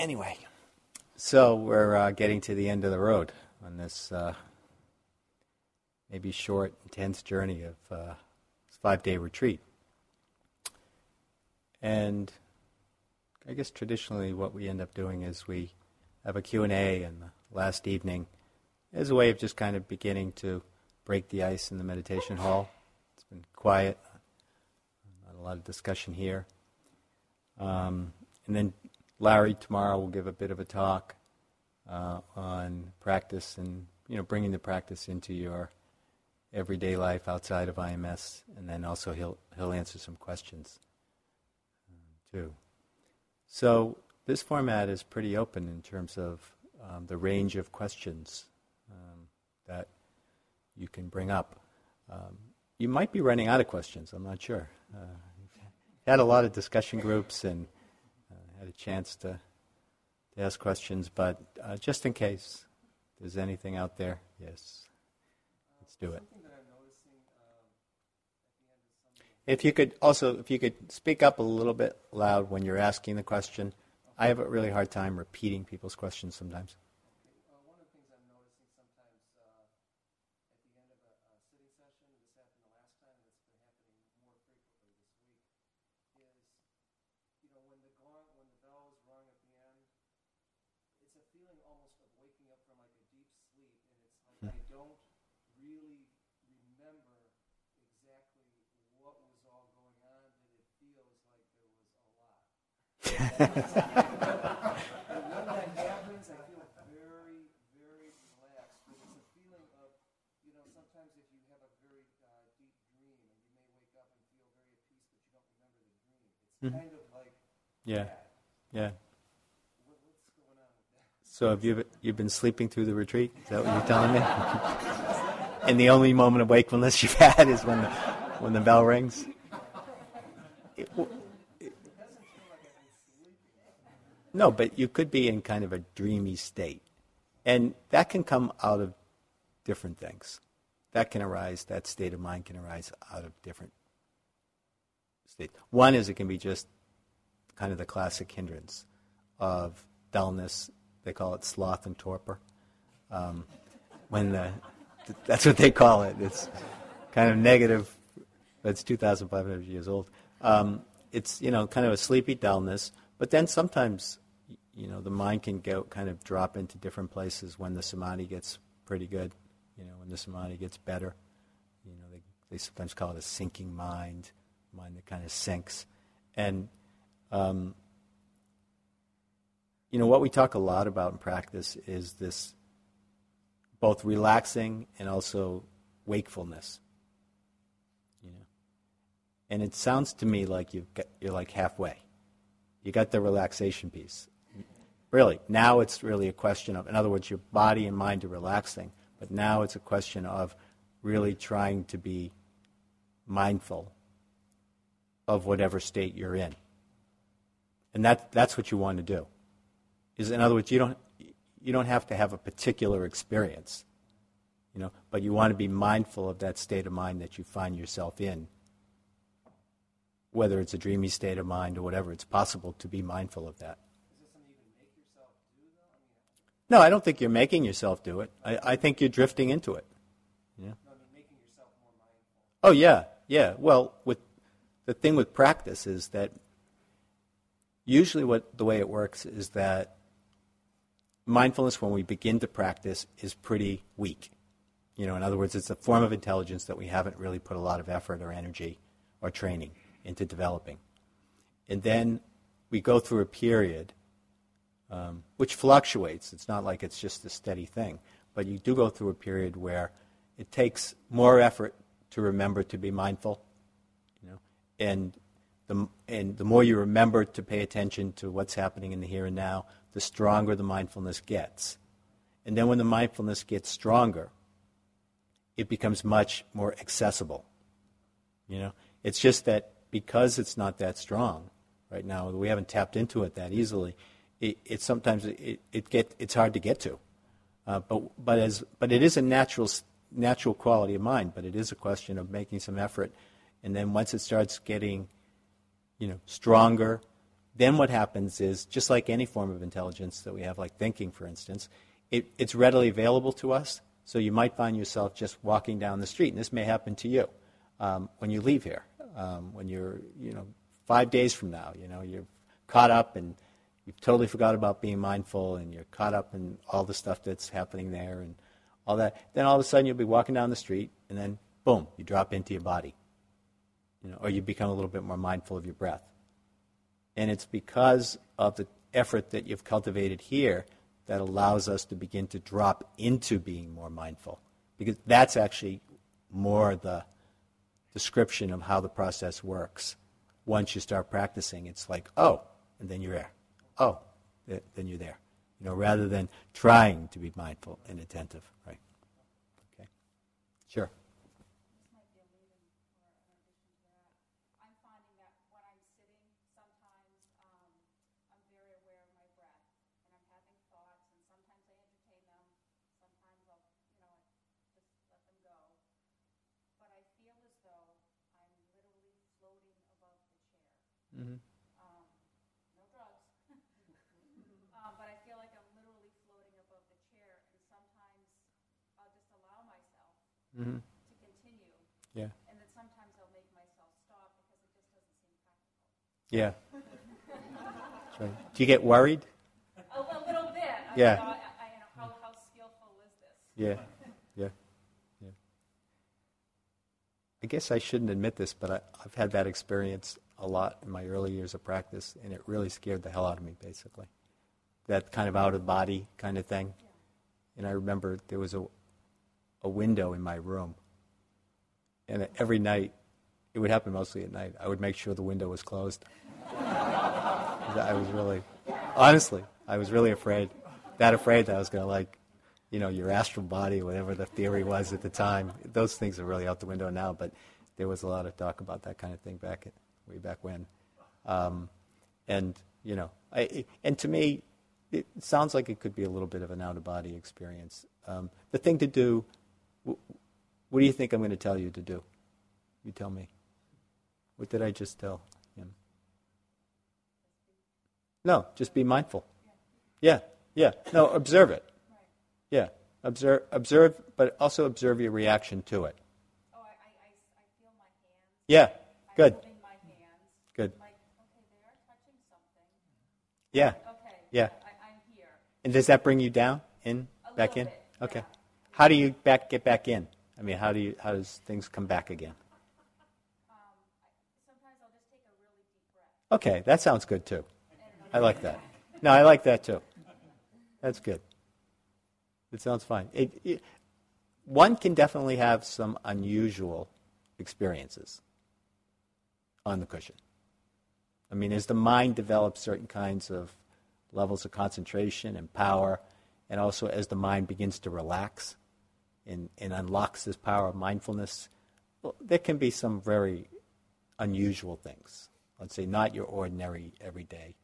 Anyway, so we're uh, getting to the end of the road on this uh, maybe short, intense journey of uh, this five-day retreat. And I guess traditionally what we end up doing is we have a Q&A in the last evening as a way of just kind of beginning to break the ice in the meditation hall. It's been quiet, not a lot of discussion here. Um, and then Larry tomorrow will give a bit of a talk uh, on practice and you know bringing the practice into your everyday life outside of IMS, and then also he'll he'll answer some questions um, too. So this format is pretty open in terms of um, the range of questions um, that you can bring up. Um, you might be running out of questions. I'm not sure. Uh, had a lot of discussion groups and had a chance to, to ask questions, but uh, just in case there's anything out there, yes, let's do it. If you could also, if you could speak up a little bit loud when you're asking the question, I have a really hard time repeating people's questions sometimes. when that happens, I feel very, very relaxed. But it's a feeling of, you know, sometimes if you have a very uh, deep dream and you may wake up and feel very at peace, but you don't remember the dream. It's mm-hmm. kind of like yeah, yeah. What, what's going on with that? So have you you've been sleeping through the retreat? Is that what you're telling me? and the only moment of wakefulness you've had is when the when the bell rings. It, No, but you could be in kind of a dreamy state. And that can come out of different things. That can arise, that state of mind can arise out of different states. One is it can be just kind of the classic hindrance of dullness. They call it sloth and torpor. Um, when the, that's what they call it. It's kind of negative, it's 2,500 years old. Um, it's, you know, kind of a sleepy dullness, but then sometimes you know, the mind can go kind of drop into different places when the samadhi gets pretty good. You know, when the samadhi gets better. You know, they, they sometimes call it a sinking mind, mind that kind of sinks. And, um, you know, what we talk a lot about in practice is this both relaxing and also wakefulness. You know, and it sounds to me like you've got, you're like halfway. You got the relaxation piece, Really, now it's really a question of, in other words, your body and mind are relaxing, but now it's a question of really trying to be mindful of whatever state you're in. And that, that's what you want to do. Is in other words, you don't, you don't have to have a particular experience, you know, but you want to be mindful of that state of mind that you find yourself in. Whether it's a dreamy state of mind or whatever, it's possible to be mindful of that. No, I don't think you're making yourself do it. I, I think you're drifting into it. Yeah. oh yeah, yeah. Well, with the thing with practice is that usually what the way it works is that mindfulness when we begin to practice is pretty weak. You know, in other words, it's a form of intelligence that we haven't really put a lot of effort or energy or training into developing. And then we go through a period um, which fluctuates. It's not like it's just a steady thing. But you do go through a period where it takes more effort to remember to be mindful, you know, and the, and the more you remember to pay attention to what's happening in the here and now, the stronger the mindfulness gets. And then when the mindfulness gets stronger, it becomes much more accessible. You know, it's just that because it's not that strong right now, we haven't tapped into it that easily it, it sometimes it, it get it's hard to get to. Uh, but but as but it is a natural natural quality of mind. But it is a question of making some effort, and then once it starts getting, you know, stronger, then what happens is, just like any form of intelligence that we have, like thinking, for instance, it, it's readily available to us. So you might find yourself just walking down the street, and this may happen to you um, when you leave here, um, when you're, you know, five days from now, you know, you're caught up and you've totally forgot about being mindful, and you're caught up in all the stuff that's happening there and all that. Then all of a sudden you'll be walking down the street, and then boom, you drop into your body, you know, or you become a little bit more mindful of your breath. And it's because of the effort that you've cultivated here that allows us to begin to drop into being more mindful. Because that's actually more the description of how the process works. Once you start practicing, it's like, oh, and then you're there. Oh, then you're there. You know, rather than trying to be mindful and attentive, right? Okay. Sure. Mm-hmm. Um, no drugs. um, but I feel like I'm literally floating above the chair, and sometimes I'll just allow myself mm-hmm. to continue. Yeah. And then sometimes I'll make myself stop because it just doesn't seem practical. Yeah. right. Do you get worried? A, a little bit. Yeah. I, I, you know, how, how skillful is this? Yeah. Yeah. Yeah. I guess I shouldn't admit this, but I, I've had that experience a lot in my early years of practice, and it really scared the hell out of me, basically. That kind of out of body kind of thing. And I remember there was a, a window in my room, and every night, it would happen mostly at night, I would make sure the window was closed. I was really, honestly, I was really afraid, that afraid that I was going to like, you know, your astral body, whatever the theory was at the time. Those things are really out the window now, but there was a lot of talk about that kind of thing back at, way back when. Um, and, you know, I, and to me, it sounds like it could be a little bit of an out of body experience. Um, the thing to do, what do you think I'm going to tell you to do? You tell me. What did I just tell him? No, just be mindful. Yeah, yeah. No, observe it. Yeah, observe, observe, but also observe your reaction to it. Oh, I, I, I feel my hands. Yeah, good. Good. Like, okay, they are touching something. Yeah. Okay. Yeah. I, am here. And does that bring you down, in, A back in? Bit, okay. Yeah. How do you back get back in? I mean, how do you how does things come back again? Um, sometimes I'll just take a really deep breath. Okay, that sounds good too. I like that. No, I like that too. That's good. It sounds fine. It, it, one can definitely have some unusual experiences on the cushion. I mean, as the mind develops certain kinds of levels of concentration and power, and also as the mind begins to relax and, and unlocks this power of mindfulness, well, there can be some very unusual things. Let's say not your ordinary, everyday,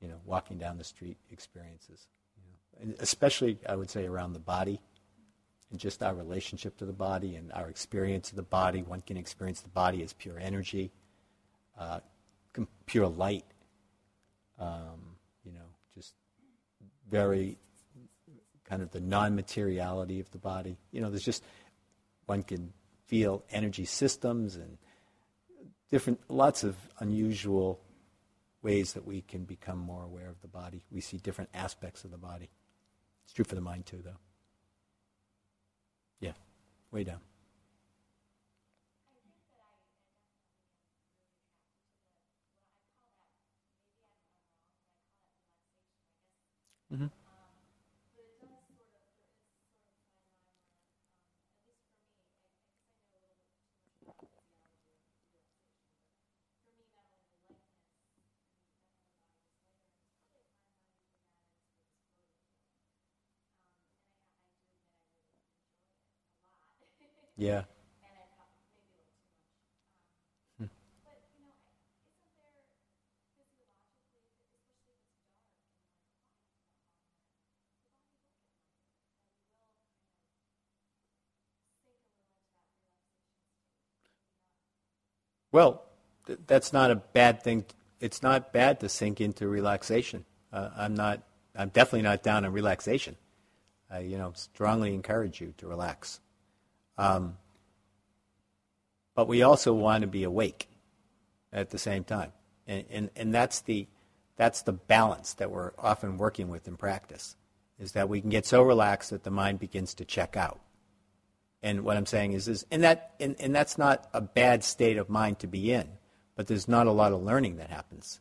you know, walking down the street experiences. You know. Especially, I would say, around the body and just our relationship to the body and our experience of the body. One can experience the body as pure energy. Uh, pure light, um, you know, just very kind of the non-materiality of the body. You know, there's just one can feel energy systems and different, lots of unusual ways that we can become more aware of the body. We see different aspects of the body. It's true for the mind too, though. Yeah, way down. Mm-hmm. Yeah. Well, th- that's not a bad thing it's not bad to sink into relaxation. Uh, I'm not. I'm definitely not down on relaxation. I, you know, strongly encourage you to relax. Um, but we also want to be awake at the same time, and, and, and that's the that's the balance that we're often working with in practice. Is that we can get so relaxed that the mind begins to check out. And what I'm saying is, is and that and, and that's not a bad state of mind to be in, but there's not a lot of learning that happens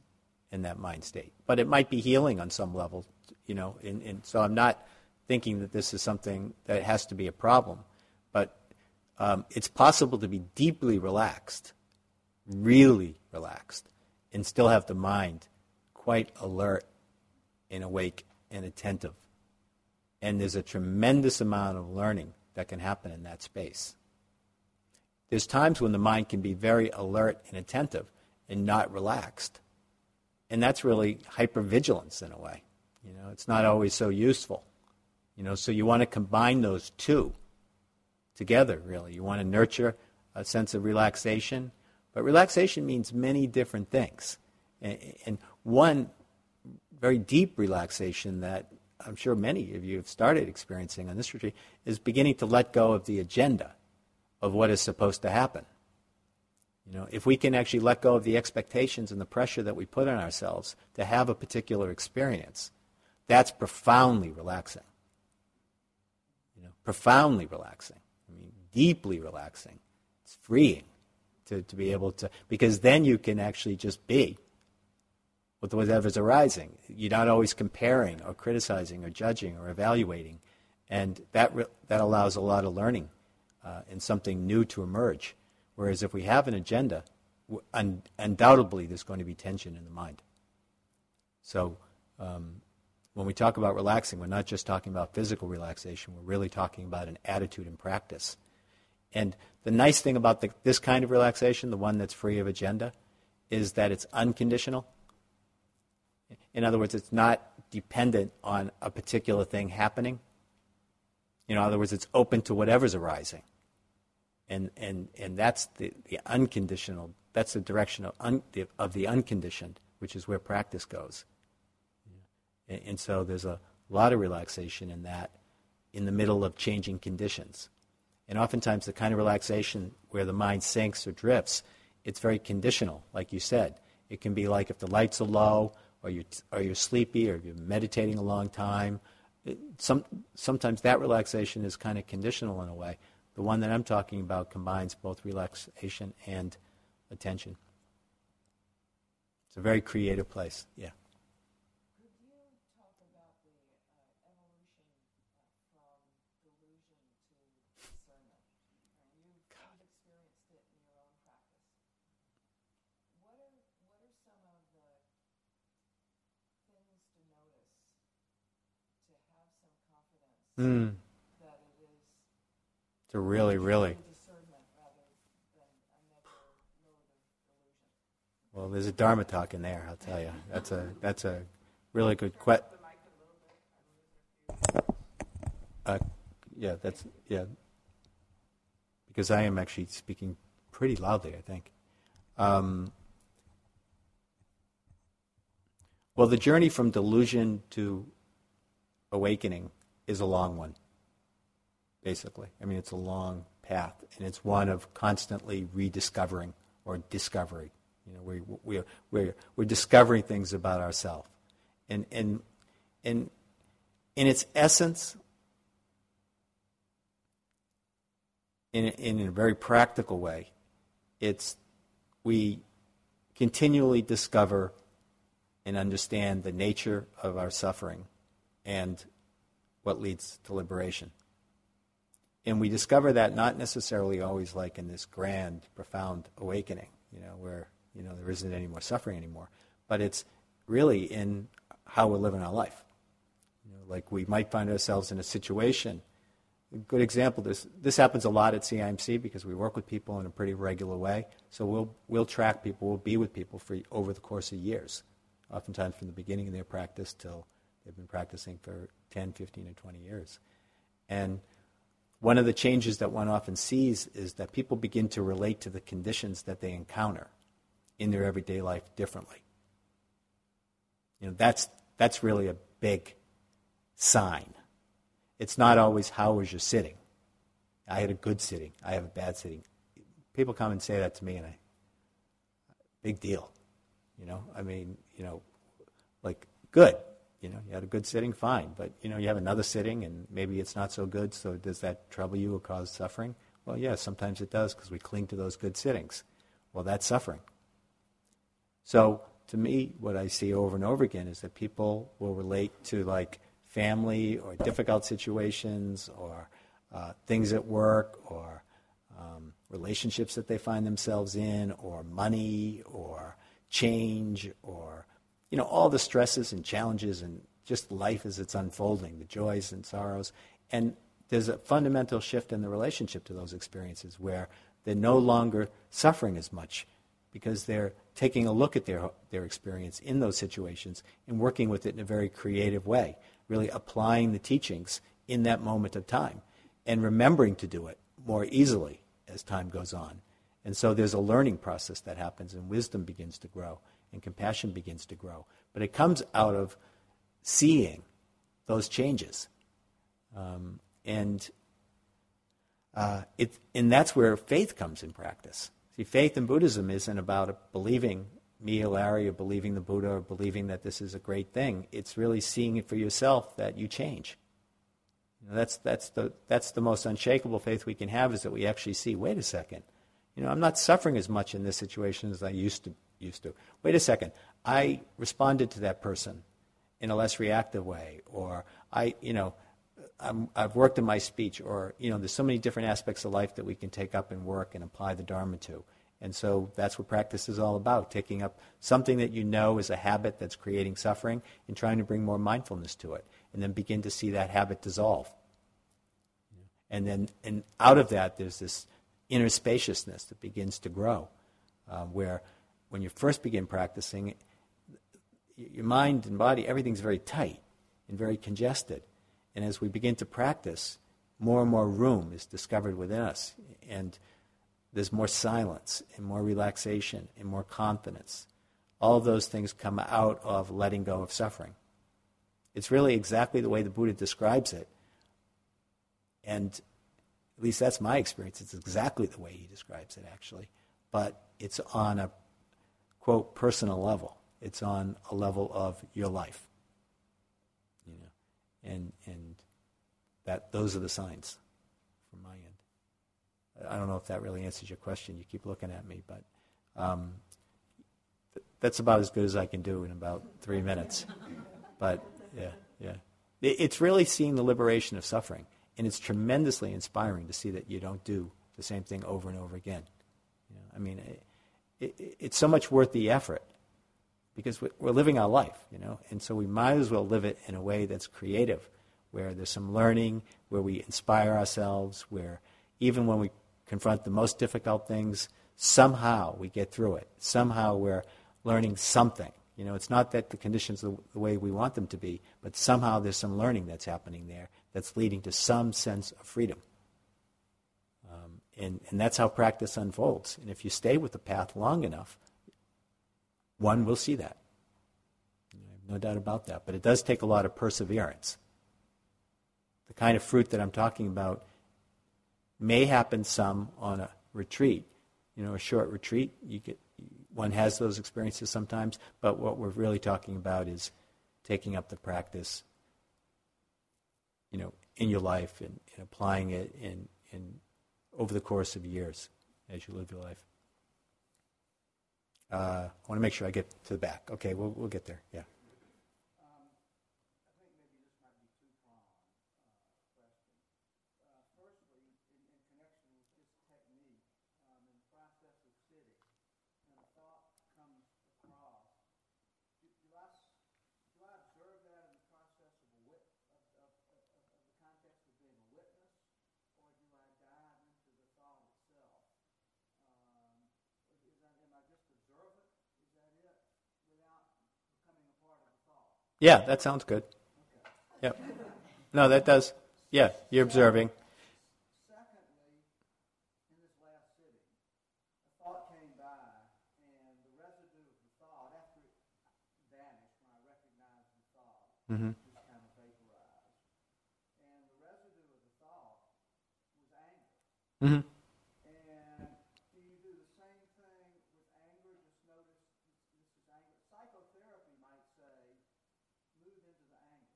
in that mind state. But it might be healing on some level, you know. And, and so I'm not thinking that this is something that has to be a problem, but um, it's possible to be deeply relaxed, really relaxed, and still have the mind quite alert and awake and attentive. And there's a tremendous amount of learning that can happen in that space. There's times when the mind can be very alert and attentive and not relaxed. And that's really hypervigilance in a way. You know, it's not always so useful. You know, so you want to combine those two together, really. You want to nurture a sense of relaxation, but relaxation means many different things. And one very deep relaxation that I'm sure many of you have started experiencing on this retreat is beginning to let go of the agenda of what is supposed to happen. You know, if we can actually let go of the expectations and the pressure that we put on ourselves to have a particular experience, that's profoundly relaxing. You know, profoundly relaxing. Deeply relaxing. It's freeing to, to be able to, because then you can actually just be with whatever's arising. You're not always comparing or criticizing or judging or evaluating. And that, re- that allows a lot of learning uh, and something new to emerge. Whereas if we have an agenda, un- undoubtedly there's going to be tension in the mind. So um, when we talk about relaxing, we're not just talking about physical relaxation, we're really talking about an attitude and practice. And the nice thing about the, this kind of relaxation, the one that's free of agenda, is that it's unconditional. In other words, it's not dependent on a particular thing happening. You know, in other words, it's open to whatever's arising and and and that's the, the unconditional. That's the direction of un, the, of the unconditioned, which is where practice goes. And, and so there's a lot of relaxation in that, in the middle of changing conditions, and oftentimes the kind of relaxation where the mind sinks or drifts, it's very conditional, like you said. It can be like if the lights are low, or you're, or you're sleepy, or you're meditating a long time. It, some, sometimes that relaxation is kind of conditional in a way. The one that I'm talking about combines both relaxation and attention. It's a very creative place. Yeah. Mm to really, really. Well, there's a Dharma talk in there, I'll tell you. That's a, that's a really good question. Uh, yeah, that's, yeah. Because I am actually speaking pretty loudly, I think. Um, well, the journey from delusion to awakening is a long one basically. I mean, it's a long path, and it's one of constantly rediscovering or discovery. You know, we, we're, we're, we're discovering things about ourselves. And, and, and in its essence, in, in a very practical way, it's we continually discover and understand the nature of our suffering and what leads to liberation. And we discover that not necessarily always like in this grand, profound awakening, you know, where, you know, there isn't any more suffering anymore. But it's really in how we're living our life. You know, like we might find ourselves in a situation. A good example, this, this happens a lot at CIMC because we work with people in a pretty regular way. So we'll, we'll track people, we'll be with people for over the course of years, oftentimes from the beginning of their practice till they've been practicing for 10, 15, or 20 years. And one of the changes that one often sees is that people begin to relate to the conditions that they encounter in their everyday life differently. You know, that's, that's really a big sign. It's not always how was your sitting. I had a good sitting. I have a bad sitting. People come and say that to me, and I, big deal. You know, I mean, you know, like good. You know, you had a good sitting, fine. But you know, you have another sitting, and maybe it's not so good. So does that trouble you or cause suffering? Well, yeah, sometimes it does because we cling to those good sittings. Well, that's suffering. So to me, what I see over and over again is that people will relate to like family or difficult situations or uh, things at work or um, relationships that they find themselves in or money or change or you know all the stresses and challenges and just life as it's unfolding the joys and sorrows and there's a fundamental shift in the relationship to those experiences where they're no longer suffering as much because they're taking a look at their, their experience in those situations and working with it in a very creative way, really applying the teachings in that moment of time and remembering to do it more easily as time goes on. And so there's a learning process that happens, and wisdom begins to grow, and compassion begins to grow. But it comes out of seeing those changes. Um, and, uh, it, and that's where faith comes in practice. See, faith in Buddhism isn't about believing me Larry or believing the Buddha or believing that this is a great thing. It's really seeing it for yourself that you change. You know, that's, that's, the, that's the most unshakable faith we can have is that we actually see, wait a second, you know, I'm not suffering as much in this situation as I used to. Used to. Wait a second, I responded to that person in a less reactive way, or I, you know, i have worked in my speech, or you know, there's so many different aspects of life that we can take up and work and apply the Dharma to. And so that's what practice is all about taking up something that you know is a habit that's creating suffering and trying to bring more mindfulness to it and then begin to see that habit dissolve. And then and out of that, there's this inner spaciousness that begins to grow, uh, where when you first begin practicing, your mind and body, everything's very tight and very congested. And as we begin to practice, more and more room is discovered within us. And there's more silence and more relaxation and more confidence. All of those things come out of letting go of suffering. It's really exactly the way the Buddha describes it. And at least that's my experience. It's exactly the way he describes it, actually. But it's on a, quote, personal level. It's on a level of your life. You know, and, and that, those are the signs from my end. I don't know if that really answers your question. You keep looking at me, but um, th- that's about as good as I can do in about three minutes. But yeah, yeah. It's really seeing the liberation of suffering. And it's tremendously inspiring to see that you don't do the same thing over and over again. You know, I mean, it, it, it's so much worth the effort because we're living our life, you know, and so we might as well live it in a way that's creative, where there's some learning, where we inspire ourselves, where even when we confront the most difficult things, somehow we get through it. Somehow we're learning something. You know, it's not that the conditions are the way we want them to be, but somehow there's some learning that's happening there that's leading to some sense of freedom. And, and that's how practice unfolds. And if you stay with the path long enough, one will see that. I have no doubt about that. But it does take a lot of perseverance. The kind of fruit that I'm talking about may happen some on a retreat, you know, a short retreat. You get one has those experiences sometimes, but what we're really talking about is taking up the practice, you know, in your life and, and applying it in, in over the course of years as you live your life. Uh, I want to make sure I get to the back. Okay, we'll, we'll get there. Yeah. Yeah, that sounds good. Yep. No, that does. Yeah, you're observing. Secondly, in this last city, thought came by, and the residue of the thought, after it vanished, when I recognized mm-hmm. just kind of vaporized. And the residue of the thought was anger. Mm-hmm. And do you do the same thing with anger? Just notice this is anger. Psychotherapy might say, move into the anger.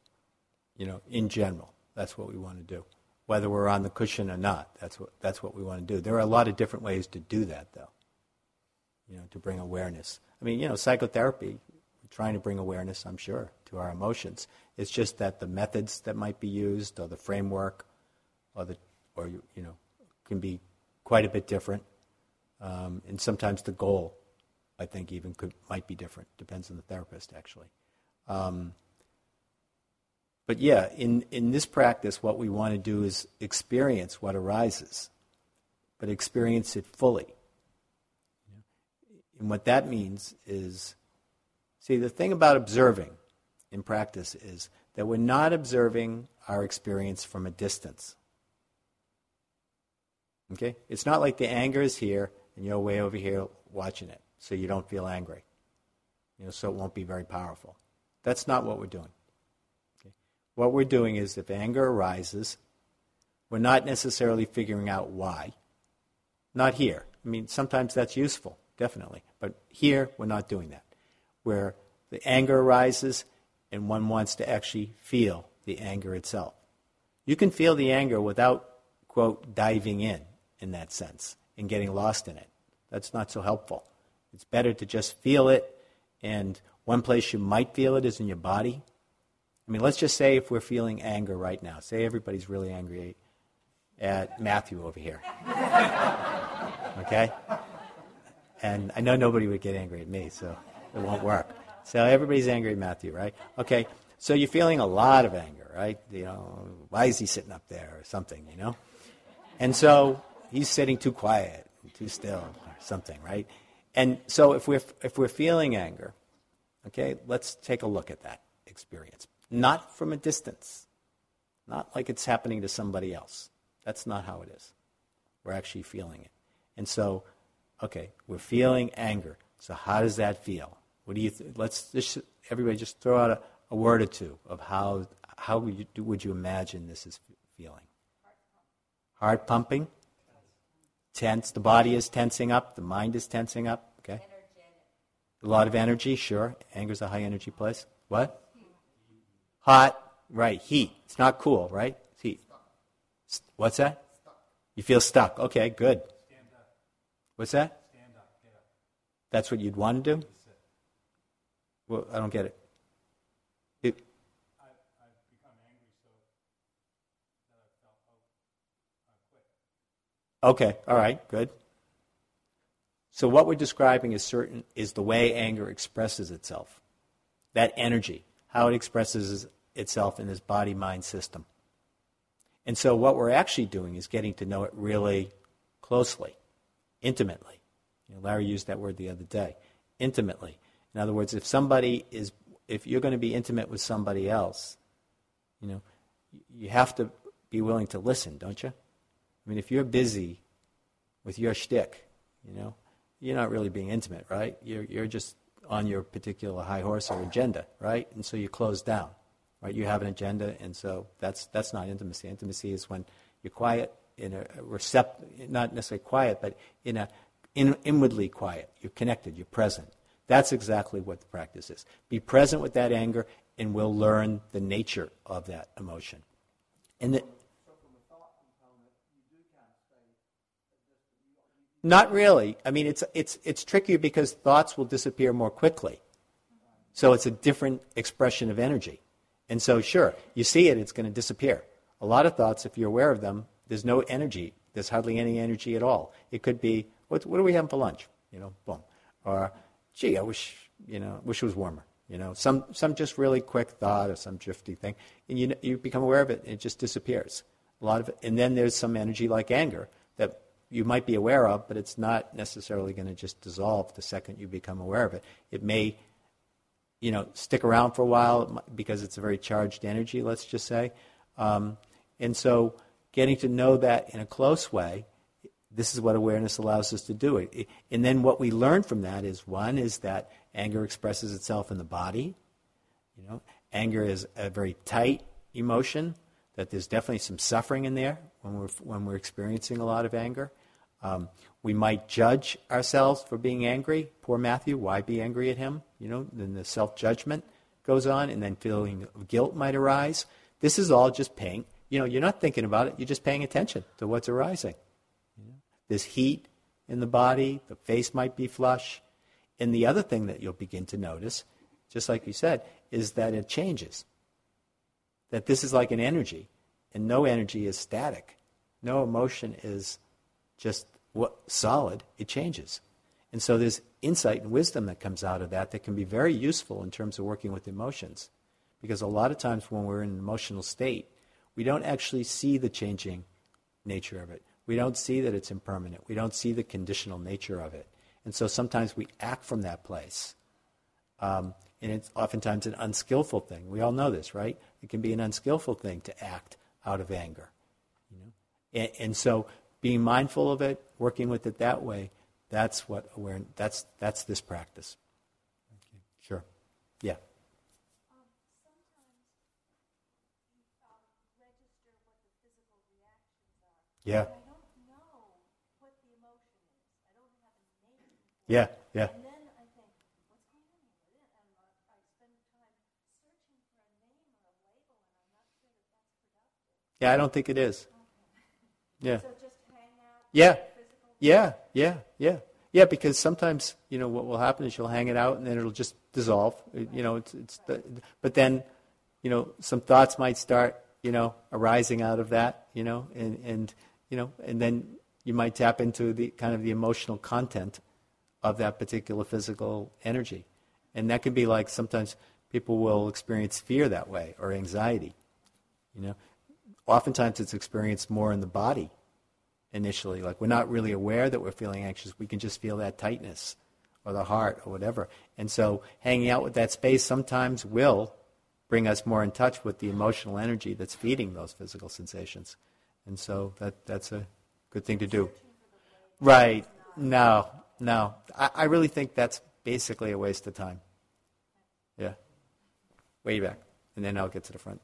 you know, in general. That's what we want to do. Whether we're on the cushion or not, that's what, that's what we want to do. There are a lot of different ways to do that, though, you know, to bring awareness. I mean, you know, psychotherapy, trying to bring awareness, I'm sure, to our emotions. It's just that the methods that might be used or the framework or, the, or you you know, can be quite a bit different. Um, and sometimes the goal I think even could might be different. Depends on the therapist, actually. Um, but yeah, in, in this practice, what we want to do is experience what arises, but experience it fully. And what that means is see, the thing about observing in practice is that we're not observing our experience from a distance. Okay? It's not like the anger is here and you're way over here watching it so you don't feel angry. You know, so it won't be very powerful. That's not what we're doing. What we're doing is if anger arises, we're not necessarily figuring out why. Not here. I mean, sometimes that's useful, definitely. But here, we're not doing that. Where the anger arises and one wants to actually feel the anger itself. You can feel the anger without, quote, diving in, in that sense, and getting lost in it. That's not so helpful. It's better to just feel it. And one place you might feel it is in your body. I mean, let's just say if we're feeling anger right now, say everybody's really angry at Matthew over here. okay? And I know nobody would get angry at me, so it won't work. So everybody's angry at Matthew, right? Okay, so you're feeling a lot of anger, right? You know, why is he sitting up there or something, you know? And so he's sitting too quiet, too still, or something, right? And so if we're, if we're feeling anger, okay, let's take a look at that experience. Not from a distance, not like it's happening to somebody else. That's not how it is. We're actually feeling it. And so, okay, we're feeling anger. So how does that feel? What do you? Th- let's just everybody just throw out a, a, word or two of how how would you, would you imagine this is feeling? Heart pumping tense. The body is tensing up. The mind is tensing up. Okay. Energetic. A lot of energy, sure. Anger's a high energy place. What? Hot. Right. Heat. It's not cool, right? It's heat. What's that? You feel stuck. Okay, good. Stand up. What's that? Stand up. Get up. That's what you'd want to do? Well, I don't get it. Okay, all right, good. So what we're describing is certain is the way anger expresses itself. That energy, how it expresses itself in this body mind system. And so what we're actually doing is getting to know it really closely, intimately. You know, Larry used that word the other day. Intimately. In other words, if somebody is if you're going to be intimate with somebody else, you know, you have to be willing to listen, don't you? I mean, if you're busy with your shtick, you know, you're not really being intimate, right? You're, you're just on your particular high horse or agenda, right? And so you close down, right? You have an agenda, and so that's, that's not intimacy. Intimacy is when you're quiet, in a recept, not necessarily quiet, but in a in, inwardly quiet. You're connected, you're present. That's exactly what the practice is. Be present with that anger, and we'll learn the nature of that emotion. And the, Not really. I mean, it's, it's, it's trickier because thoughts will disappear more quickly. So it's a different expression of energy. And so, sure, you see it, it's going to disappear. A lot of thoughts, if you're aware of them, there's no energy. There's hardly any energy at all. It could be, what, what are we having for lunch? You know, boom. Or, gee, I wish, you know, wish it was warmer. You know, some some just really quick thought or some drifty thing, and you you become aware of it, and it just disappears. A lot of it, and then there's some energy like anger that you might be aware of, but it's not necessarily going to just dissolve the second you become aware of it. It may, you know, stick around for a while because it's a very charged energy. Let's just say, um, and so getting to know that in a close way this is what awareness allows us to do. And then what we learn from that is one is that anger expresses itself in the body. You know, anger is a very tight emotion. That there's definitely some suffering in there when we're when we're experiencing a lot of anger. Um, we might judge ourselves for being angry. Poor Matthew, why be angry at him? You know, then the self judgment goes on, and then feeling of guilt might arise. This is all just paying. You know, you're not thinking about it. You're just paying attention to what's arising. There's heat in the body, the face might be flush. And the other thing that you'll begin to notice, just like you said, is that it changes. That this is like an energy, and no energy is static. No emotion is just what, solid, it changes. And so there's insight and wisdom that comes out of that that can be very useful in terms of working with emotions. Because a lot of times when we're in an emotional state, we don't actually see the changing nature of it. We don't see that it's impermanent. We don't see the conditional nature of it. And so sometimes we act from that place. Um, and it's oftentimes an unskillful thing. We all know this, right? It can be an unskillful thing to act out of anger. You know? and, and so being mindful of it, working with it that way, that's what awareness, that's, that's this practice. Sure. Yeah. Um, yeah. Yeah, yeah. And then I think, what's going on here? And I spend time searching for a name or a label, and I'm not sure that that's productive. Yeah, I don't think it is. Yeah. So just hang out. Yeah. Yeah, yeah, yeah. Yeah, because sometimes, you know, what will happen is you'll hang it out and then it'll just dissolve. You know, it's, it's the, but then, you know, some thoughts might start, you know, arising out of that, you know, and, and you know, and then you might tap into the kind of the emotional content of that particular physical energy. And that can be like sometimes people will experience fear that way or anxiety. You know, oftentimes it's experienced more in the body initially. Like we're not really aware that we're feeling anxious. We can just feel that tightness or the heart or whatever. And so hanging out with that space sometimes will bring us more in touch with the emotional energy that's feeding those physical sensations. And so that that's a good thing to do. Right. No, no, I, I really think that's basically a waste of time. Yeah. Way back. And then I'll get to the front.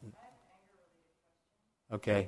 Okay.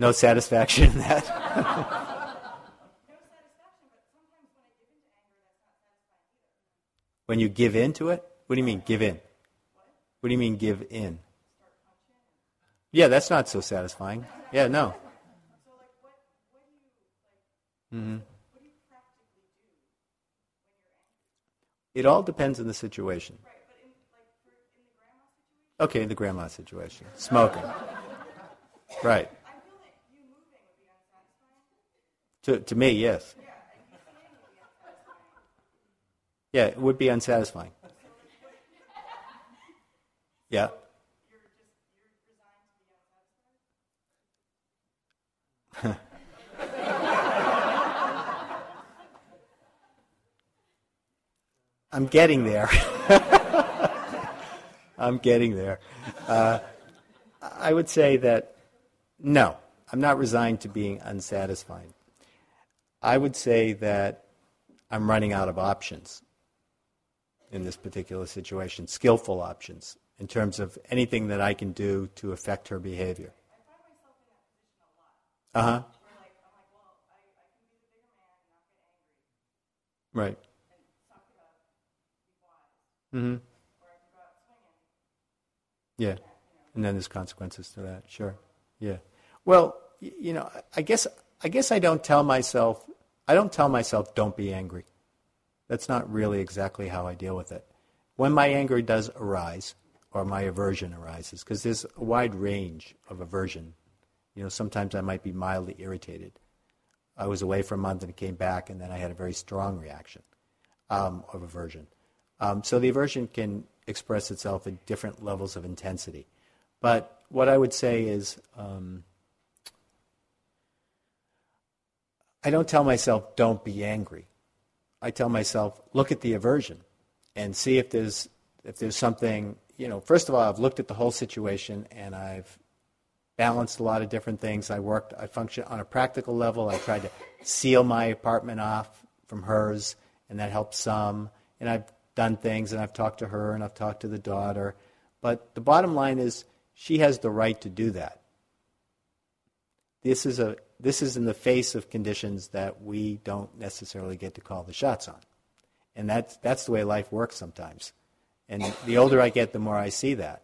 No satisfaction in that. When you give in to it? What do you mean, give in? What do you mean, give in? Yeah, that's not so satisfying. Yeah, no. Mm-hmm. It all depends on the situation. Okay, in the grandma situation. Smoking. Right. To, to me, yes. Yeah, it would be unsatisfying. Yeah. I'm getting there. I'm getting there. Uh, I would say that no, I'm not resigned to being unsatisfied. I would say that I'm running out of options in this particular situation, skillful options in terms of anything that I can do to affect her behavior. Uh huh. Right. Mm-hmm. Yeah. And then there's consequences to that. Sure. Yeah. Well, you know, I guess I guess I don't tell myself I don't tell myself don't be angry. That's not really exactly how I deal with it. When my anger does arise or my aversion arises because there's a wide range of aversion. You know, sometimes I might be mildly irritated. I was away for a month and came back and then I had a very strong reaction um, of aversion. Um, so the aversion can express itself at different levels of intensity. But what I would say is, um, I don't tell myself, don't be angry. I tell myself, look at the aversion and see if there's, if there's something, you know, first of all, I've looked at the whole situation and I've balanced a lot of different things. I worked, I function on a practical level. I tried to seal my apartment off from hers, and that helped some. And I've done things, and I've talked to her, and I've talked to the daughter. But the bottom line is, she has the right to do that. This is, a, this is in the face of conditions that we don't necessarily get to call the shots on. And that's, that's the way life works sometimes. And the older I get, the more I see that.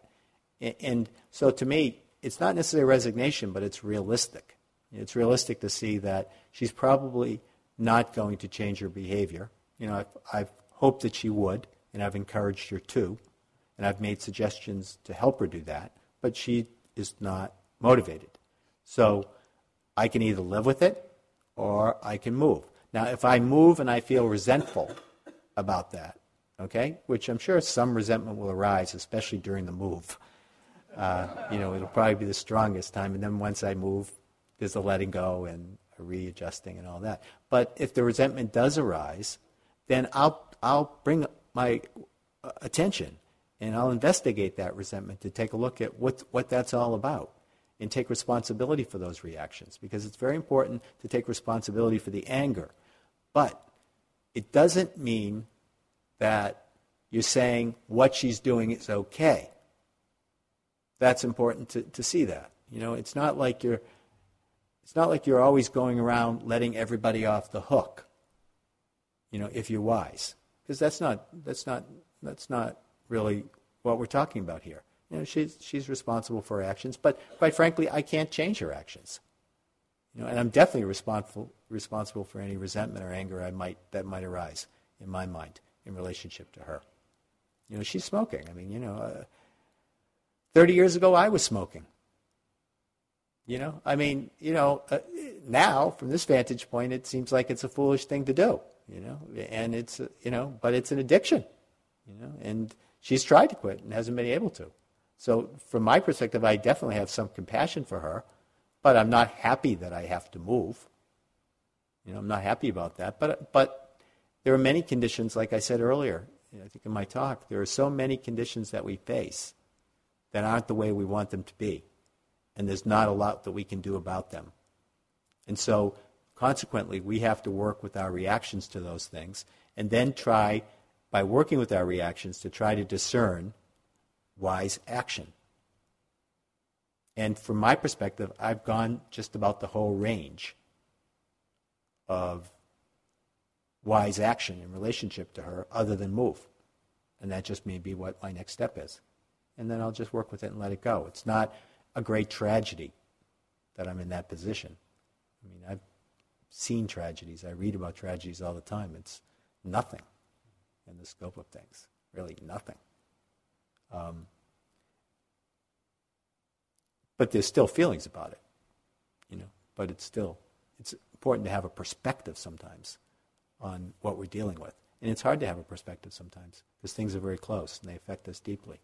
And, so to me, it's not necessarily resignation, but it's realistic. It's realistic to see that she's probably not going to change her behavior. You know, I've, I've hoped that she would, and I've encouraged her to, and I've made suggestions to help her do that but she is not motivated. So I can either live with it or I can move. Now, if I move and I feel resentful about that, okay, which I'm sure some resentment will arise, especially during the move. Uh, you know, it'll probably be the strongest time, and then once I move, there's a letting go and a readjusting and all that. But if the resentment does arise, then I'll I'll bring my attention and I'll investigate that resentment to take a look at what, what that's all about and take responsibility for those reactions because it's very important to take responsibility for the anger. But it doesn't mean that you're saying what she's doing is okay. That's important to, to see that. You know, it's not like you're it's not like you're always going around letting everybody off the hook. You know, if you're wise. Because that's not that's not that's not really what we're talking about here. You know, she's, she's responsible for her actions, but quite frankly, I can't change her actions. You know, and I'm definitely responsible, responsible for any resentment or anger I might, that might arise in my mind in relationship to her. You know, she's smoking. I mean, you know, uh, 30 years ago, I was smoking. You know, I mean, you know, uh, now from this vantage point, it seems like it's a foolish thing to do. You know, and it's you know, but it's an addiction. You know, and She's tried to quit and hasn't been able to. So, from my perspective, I definitely have some compassion for her, but I'm not happy that I have to move. You know, I'm not happy about that. But, but there are many conditions, like I said earlier, I think in my talk, there are so many conditions that we face that aren't the way we want them to be. And there's not a lot that we can do about them. And so, consequently, we have to work with our reactions to those things and then try by working with our reactions to try to discern wise action. And from my perspective, I've gone just about the whole range of wise action in relationship to her other than move. And that just may be what my next step is. And then I'll just work with it and let it go. It's not a great tragedy that I'm in that position. I mean, I've seen tragedies. I read about tragedies all the time. It's nothing in the scope of things. Really, nothing. Um, but there's still feelings about it, you know. But it's still it's important to have a perspective sometimes on what we're dealing with, and it's hard to have a perspective sometimes because things are very close and they affect us deeply.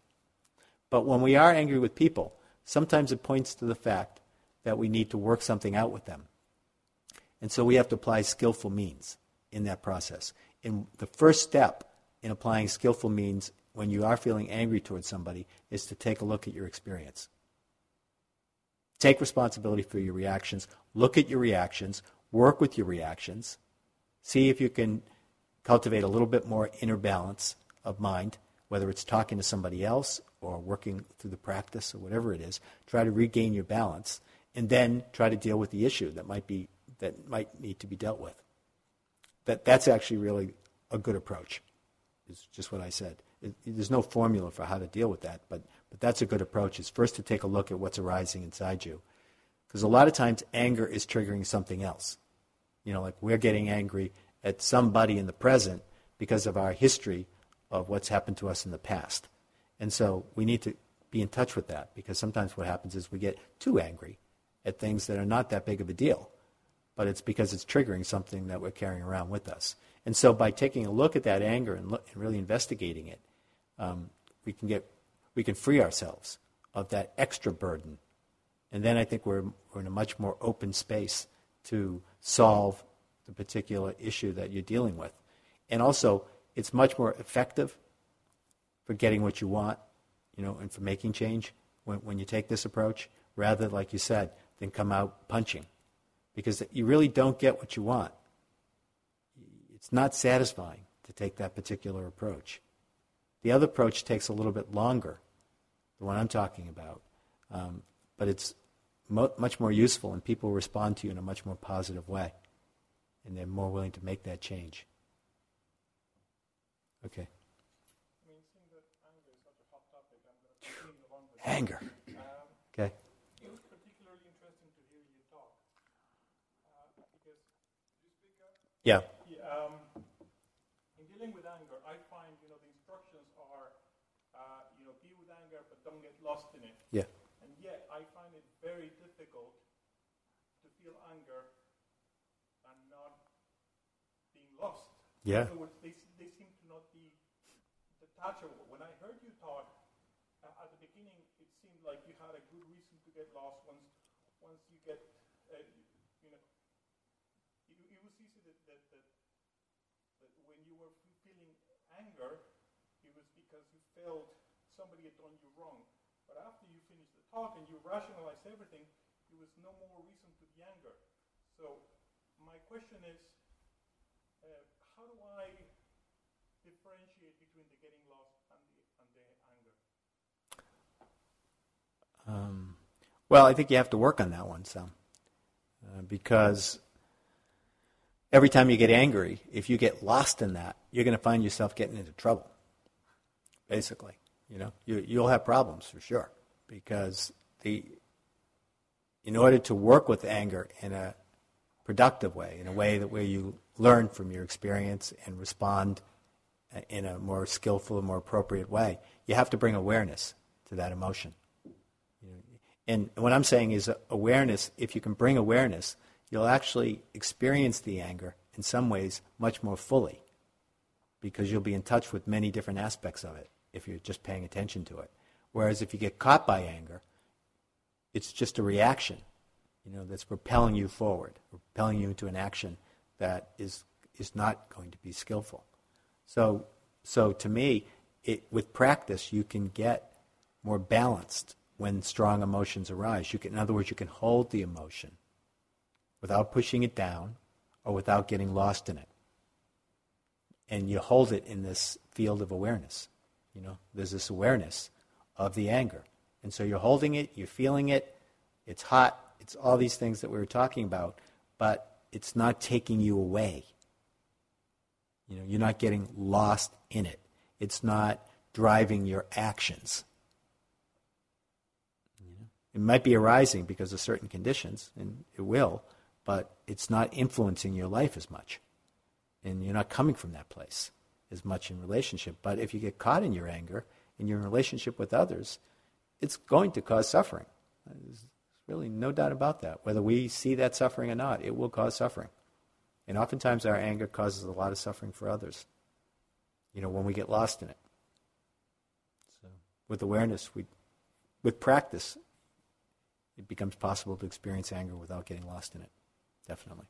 But when we are angry with people, sometimes it points to the fact that we need to work something out with them, and so we have to apply skillful means in that process. And the first step in applying skillful means when you are feeling angry towards somebody is to take a look at your experience. Take responsibility for your reactions. Look at your reactions. Work with your reactions. See if you can cultivate a little bit more inner balance, of mind, whether it's talking to somebody else or working through the practice or whatever it is, try to regain your balance, and then try to deal with the issue that might be that might need to be dealt with. That that's actually really a good approach. Is just what I said. There's no formula for how to deal with that, but but that's a good approach. Is first to take a look at what's arising inside you, because a lot of times anger is triggering something else. You know, like we're getting angry at somebody in the present because of our history of what's happened to us in the past. And so we need to be in touch with that because sometimes what happens is we get too angry at things that are not that big of a deal, but it's because it's triggering something that we're carrying around with us. And so by taking a look at that anger and, look, and really investigating it, um, we can get we can free ourselves of that extra burden. And then I think we're, we're in a much more open space to solve the particular issue that you're dealing with. And also, it's much more effective for getting what you want, you know, and for making change when, when you take this approach, rather, like you said, than come out punching. Because you really don't get what you want. It's not satisfying to take that particular approach. The other approach takes a little bit longer, the one I'm talking about, um, but it's mo- much more useful and people respond to you in a much more positive way. And they're more willing to make that change. Okay. Anger. Okay. Interesting to hear you talk. Uh, because, you speak up? Yeah. Yeah, um, in dealing with anger, I find, you know, the instructions are, uh, you know, deal with anger, but don't get lost in it. Yeah. And yet, I find it very difficult to feel anger and not being lost. Yeah. In other words, they, they seem to not be detachable. When I heard you talk uh, at the beginning, it seemed like you had a good reason to get lost. Once, once you get, uh, you, know, it, it was easy that, that, that, that when you were feeling anger, it was because you felt somebody had done you wrong. But after you finished the talk and you rationalized everything, there was no more reason to be anger. So my question is, uh, how do I differentiate between the getting lost and the, and the anger? Um, well, I think you have to work on that one some. Uh, because every time you get angry, if you get lost in that, you're going to find yourself getting into trouble. Basically, you know, you, you'll have problems for sure. Because the, in order to work with anger in a productive way, in a way that where you learn from your experience and respond uh, in a more skillful and more appropriate way, you have to bring awareness to that emotion. And what I'm saying is awareness, if you can bring awareness, you'll actually experience the anger in some ways much more fully because you'll be in touch with many different aspects of it if you're just paying attention to it. Whereas if you get caught by anger, it's just a reaction, you know, that's propelling you forward, propelling you into an action that is is not going to be skillful. So, so to me, it, with practice, you can get more balanced when strong emotions arise. You can, in other words, you can hold the emotion without pushing it down or without getting lost in it. And you hold it in this field of awareness. You know, there's this awareness of the anger. And so you're holding it, you're feeling it, it's hot, it's all these things that we were talking about, but it's not taking you away. You know, you're not getting lost in it. It's not driving your actions. It might be arising because of certain conditions, and it will, but it's not influencing your life as much. And you're not coming from that place as much in relationship. But if you get caught in your anger, in your relationship with others, it's going to cause suffering. There's really no doubt about that. Whether we see that suffering or not, it will cause suffering. And oftentimes our anger causes a lot of suffering for others, you know, when we get lost in it. So with awareness, we, with practice, it becomes possible to experience anger without getting lost in it. Definitely.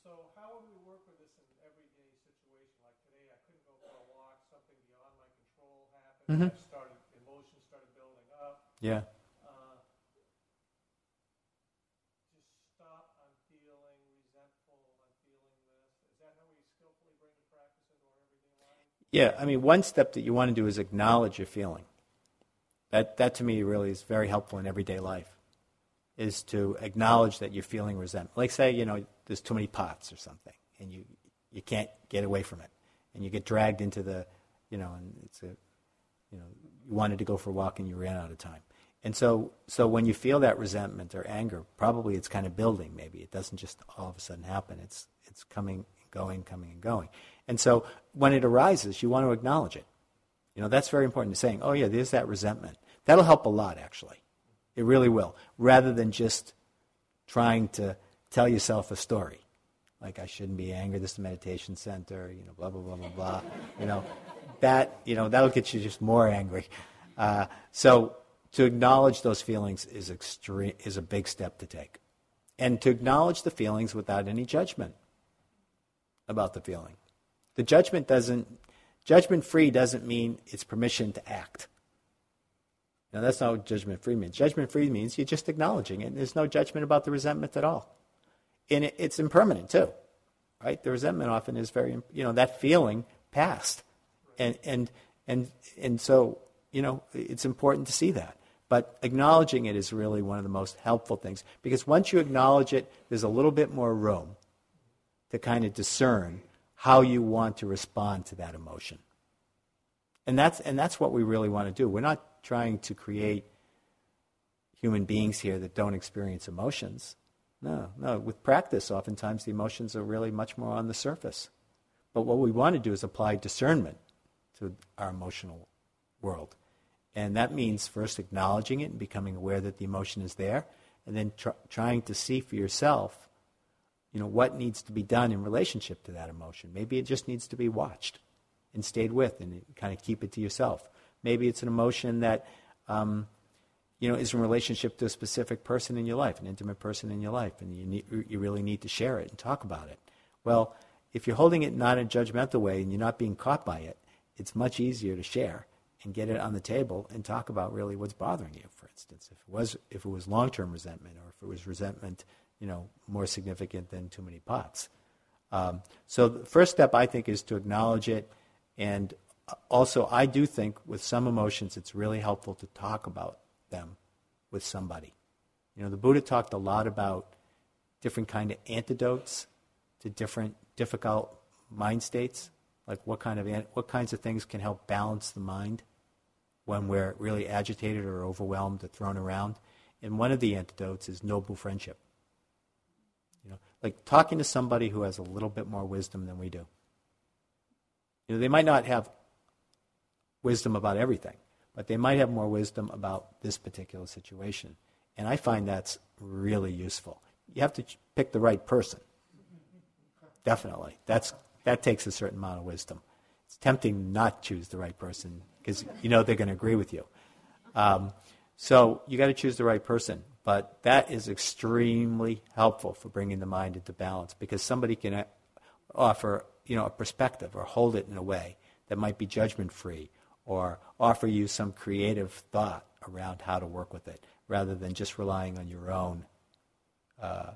So how would we work with this in an everyday situation? Like today, I couldn't go for a walk. Something beyond my Mhm. I started emotions started building up. Yeah. Uh, just stop. I'm feeling resentful. I'm feeling this. Is that how we skillfully bring the practice into our everyday life? Yeah, I mean, one step that you want to do is acknowledge your feeling. That, that to me really is very helpful in everyday life, is to acknowledge that you're feeling resentment. Like, say, you know, there's too many pots or something, and you, you can't get away from it. And you get dragged into the, you know, and it's a, you know, you wanted to go for a walk and you ran out of time. And so, so when you feel that resentment or anger, probably it's kind of building. Maybe it doesn't just all of a sudden happen. It's it's coming, going, coming, and going. And so when it arises, you want to acknowledge it. You know, that's very important to saying, oh yeah, there's that resentment. That'll help a lot, actually. It really will. Rather than just trying to tell yourself a story. Like I shouldn't be angry, this is meditation center, you know, blah blah blah blah blah. You know, that you know, that'll get you just more angry. Uh, so to acknowledge those feelings is, extreme, is a big step to take. And to acknowledge the feelings without any judgment about the feeling. The judgment doesn't, judgment free doesn't mean it's permission to act. Now, that's not what judgment free means. Judgment free means you're just acknowledging it. There's no judgment about the resentment at all. And it, it's impermanent, too. Right? The resentment often is very, you know, that feeling passed. And, and, and, and so, you know, it's important to see that. But acknowledging it is really one of the most helpful things because once you acknowledge it, there's a little bit more room to kind of discern how you want to respond to that emotion. And that's, and that's what we really want to do. We're not trying to create human beings here that don't experience emotions. No, no. With practice, oftentimes the emotions are really much more on the surface. But what we want to do is apply discernment to our emotional world. And that means first acknowledging it and becoming aware that the emotion is there, and then tr- trying to see for yourself, you know, what needs to be done in relationship to that emotion. Maybe it just needs to be watched and stayed with, and kind of keep it to yourself. Maybe it's an emotion that, um, you know, is in relationship to a specific person in your life, an intimate person in your life, and you you really need to share it and talk about it. Well, if you're holding it not in a judgmental way and you're not being caught by it, it's much easier to share and get it on the table and talk about really what's bothering you. For instance, if it was if it was long term resentment or if it was resentment, you know, more significant than too many pots. Um, so the first step I think is to acknowledge it, and also I do think with some emotions it's really helpful to talk about them with somebody. You know, the Buddha talked a lot about different kind of antidotes to different difficult mind states, like what kind of what kinds of things can help balance the mind when we're really agitated or overwhelmed or thrown around. And one of the antidotes is noble friendship. You know, like talking to somebody who has a little bit more wisdom than we do. You know, they might not have wisdom about everything, but they might have more wisdom about this particular situation. And I find that's really useful. You have to pick the right person. Definitely. That's, that takes a certain amount of wisdom. It's tempting not to choose the right person because you know they're going to agree with you. Um, so you got to choose the right person. But that is extremely helpful for bringing the mind into balance because somebody can offer you know a perspective or hold it in a way that might be judgment free or offer you some creative thought around how to work with it rather than just relying on your own uh,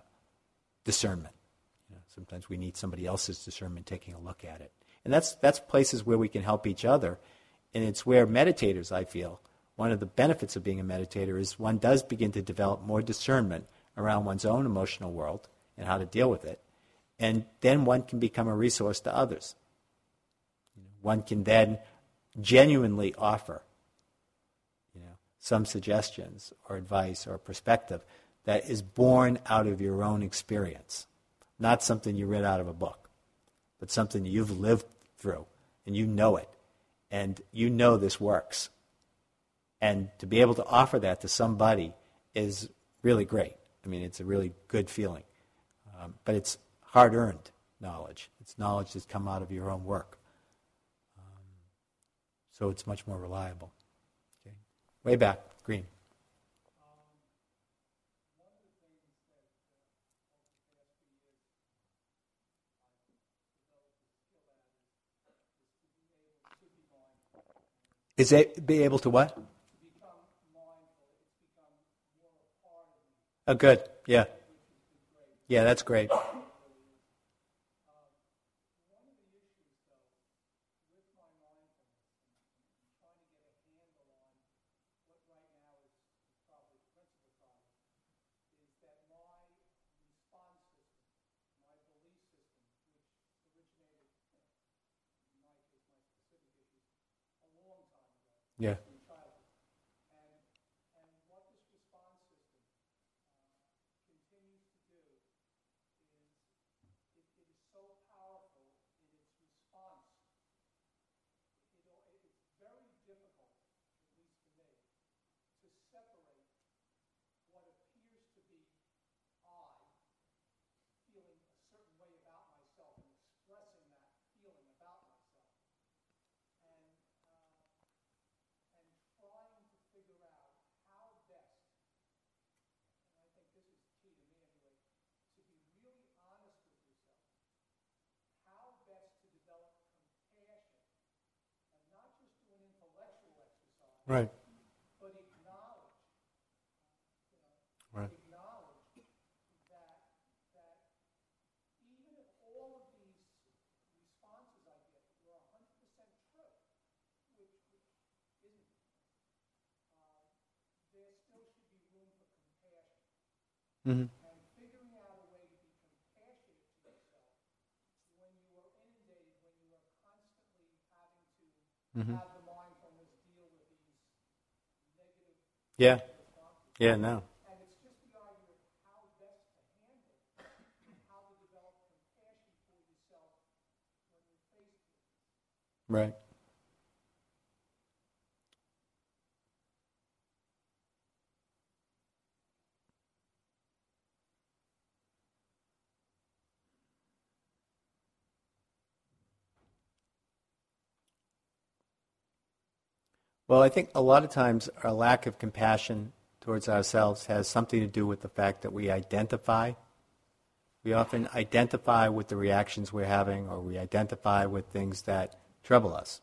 discernment. Sometimes we need somebody else's discernment taking a look at it. And that's, that's places where we can help each other and it's where meditators, I feel, one of the benefits of being a meditator is one does begin to develop more discernment around one's own emotional world and how to deal with it. And then one can become a resource to others. One can then genuinely offer you know, some suggestions or advice or perspective that is born out of your own experience, not something you read out of a book, but something you've lived through and you know it and you know this works. And to be able to offer that to somebody is really great. I mean, it's a really good feeling. Um, but it's hard earned knowledge, it's knowledge that's come out of your own work. Um, so it's much more reliable. Okay. Way back, green. Is it be able to what? Oh, good. Yeah. Yeah, that's great. Yeah. in childhood. And, and what this response system uh, continues to do is it, it is so powerful in its response. It, it, it's very difficult, at least to me, to separate what appears to be I feeling a certain way about myself and expressing that feeling about myself. And, uh, and trying to figure out how best, and I think this is key to me anyway, to be really honest with yourself. How best to develop compassion and not just do an intellectual exercise, Right. but acknowledge, you know, Right. acknowledge that that even if all of these responses I get were 100% true, which, which isn't, uh, there still should be room for compassion. hmm And Yeah. Yeah. No. And it's just the idea of how best to handle and how to develop compassion for yourself when you're faced with it. Right. Well, I think a lot of times our lack of compassion towards ourselves has something to do with the fact that we identify. We often identify with the reactions we're having, or we identify with things that trouble us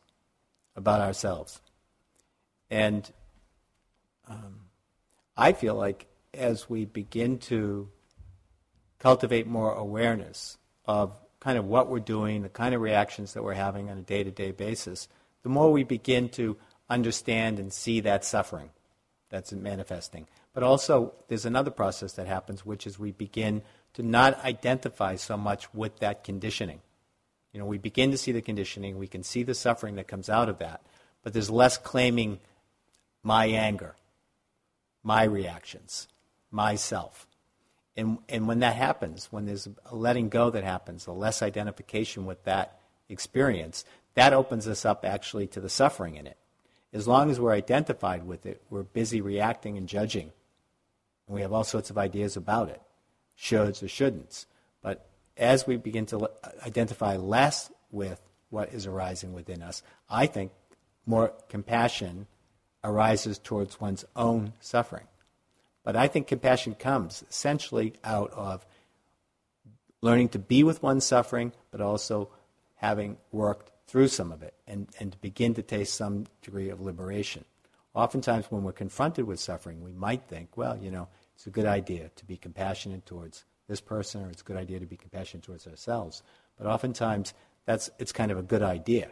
about ourselves. And um, I feel like as we begin to cultivate more awareness of kind of what we're doing, the kind of reactions that we're having on a day to day basis, the more we begin to understand and see that suffering that's manifesting. But also, there's another process that happens, which is we begin to not identify so much with that conditioning. You know, we begin to see the conditioning, we can see the suffering that comes out of that, but there's less claiming my anger, my reactions, myself. And, and when that happens, when there's a letting go that happens, a less identification with that experience, that opens us up actually to the suffering in it. As long as we're identified with it, we're busy reacting and judging. And we have all sorts of ideas about it shoulds or shouldn'ts. But as we begin to identify less with what is arising within us, I think more compassion arises towards one's own suffering. But I think compassion comes essentially out of learning to be with one's suffering, but also having worked through some of it and, and to begin to taste some degree of liberation. Oftentimes, when we're confronted with suffering, we might think, well, you know, it's a good idea to be compassionate towards this person, or it's a good idea to be compassionate towards ourselves. But oftentimes, that's, it's kind of a good idea.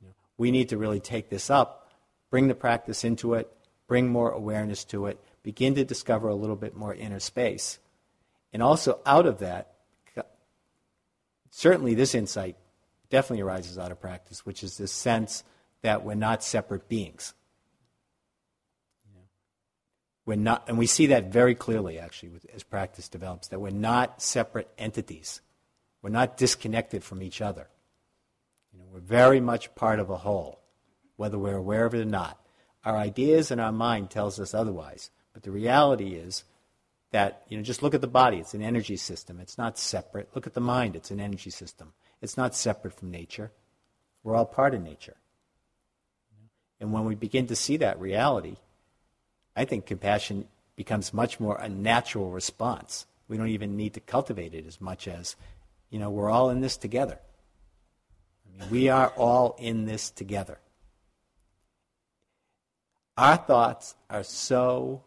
You know, we need to really take this up, bring the practice into it, bring more awareness to it, begin to discover a little bit more inner space. And also, out of that, certainly this insight definitely arises out of practice, which is this sense that we're not separate beings. We're not, and we see that very clearly, actually, as practice develops, that we're not separate entities. We're not disconnected from each other. You know, we're very much part of a whole, whether we're aware of it or not. Our ideas and our mind tells us otherwise, but the reality is that you know just look at the body; it's an energy system. It's not separate. Look at the mind; it's an energy system. It's not separate from nature. We're all part of nature. And when we begin to see that reality, I think compassion becomes much more a natural response. We don't even need to cultivate it as much as, you know, we're all in this together. I mean, we are all in this together. Our thoughts are so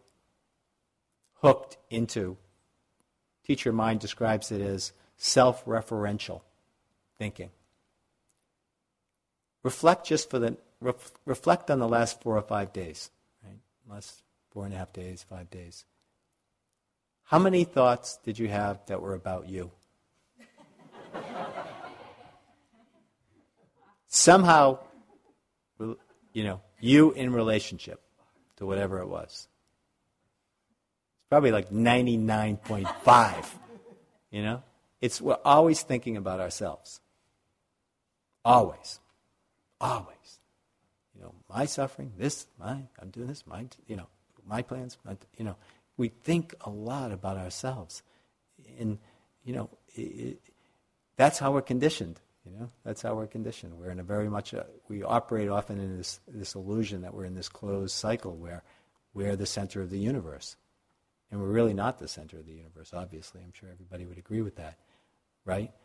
hooked into, teacher mind describes it as self referential thinking. Reflect just for the ref, reflect on the last four or five days, right? Last four and a half days, five days. How many thoughts did you have that were about you? Somehow, You know, you in relationship to whatever it was. It's probably like 99.5. You know? It's we're always thinking about ourselves. Always. Always. You know, my suffering, this, my, I'm doing this, my, you know, my plans, my, you know. We think a lot about ourselves. And, you know, it, that's how we're conditioned. You know, that's how we're conditioned. We're in a very much a, we operate often in this this illusion that we're in this closed cycle where we're the center of the universe, and we're really not the center of the universe. Obviously, I'm sure everybody would agree with that, right?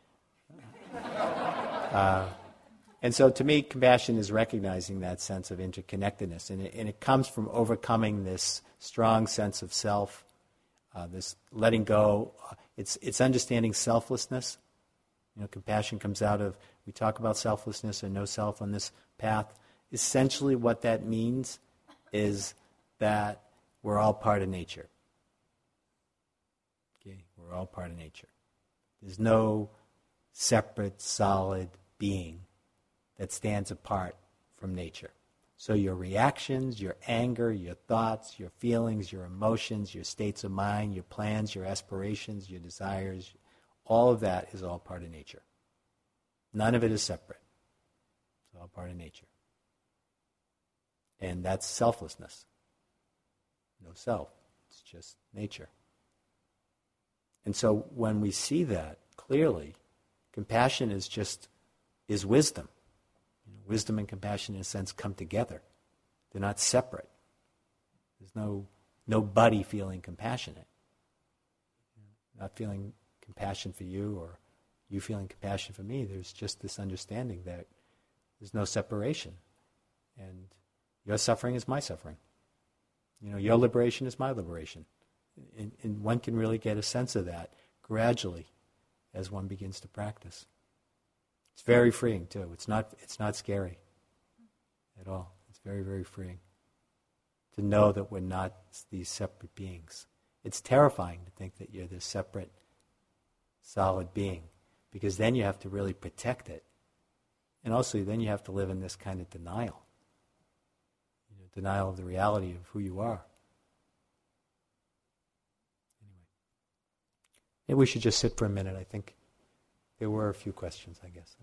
Uh, and so, to me, compassion is recognizing that sense of interconnectedness, and it, and it comes from overcoming this strong sense of self, uh, this letting go. It's it's understanding selflessness you know, compassion comes out of, we talk about selflessness and no self on this path. Essentially, what that means is that we're all part of nature. Okay, we're all part of nature. There's no separate, solid being that stands apart from nature. So your reactions, your anger, your thoughts, your feelings, your emotions, your states of mind, your plans, your aspirations, your desires, all of that is all part of nature. None of it is separate. It's all part of nature. And that's selflessness. No self. It's just nature. And so when we see that clearly, compassion is just is wisdom. Wisdom and compassion in a sense come together. They're not separate. There's no nobody feeling compassionate. Not feeling compassion for you or you feeling compassion for me. There's just this understanding that there's no separation. And your suffering is my suffering. You know, your liberation is my liberation. And, and one can really get a sense of that gradually as one begins to practice. It's very freeing too. It's not it's not scary at all. It's very, very freeing to know that we're not these separate beings. It's terrifying to think that you're this separate solid being because then you have to really protect it. And also, then you have to live in this kind of denial you know, denial of the reality of who you are. Anyway, maybe we should just sit for a minute. I think there were a few questions, I guess.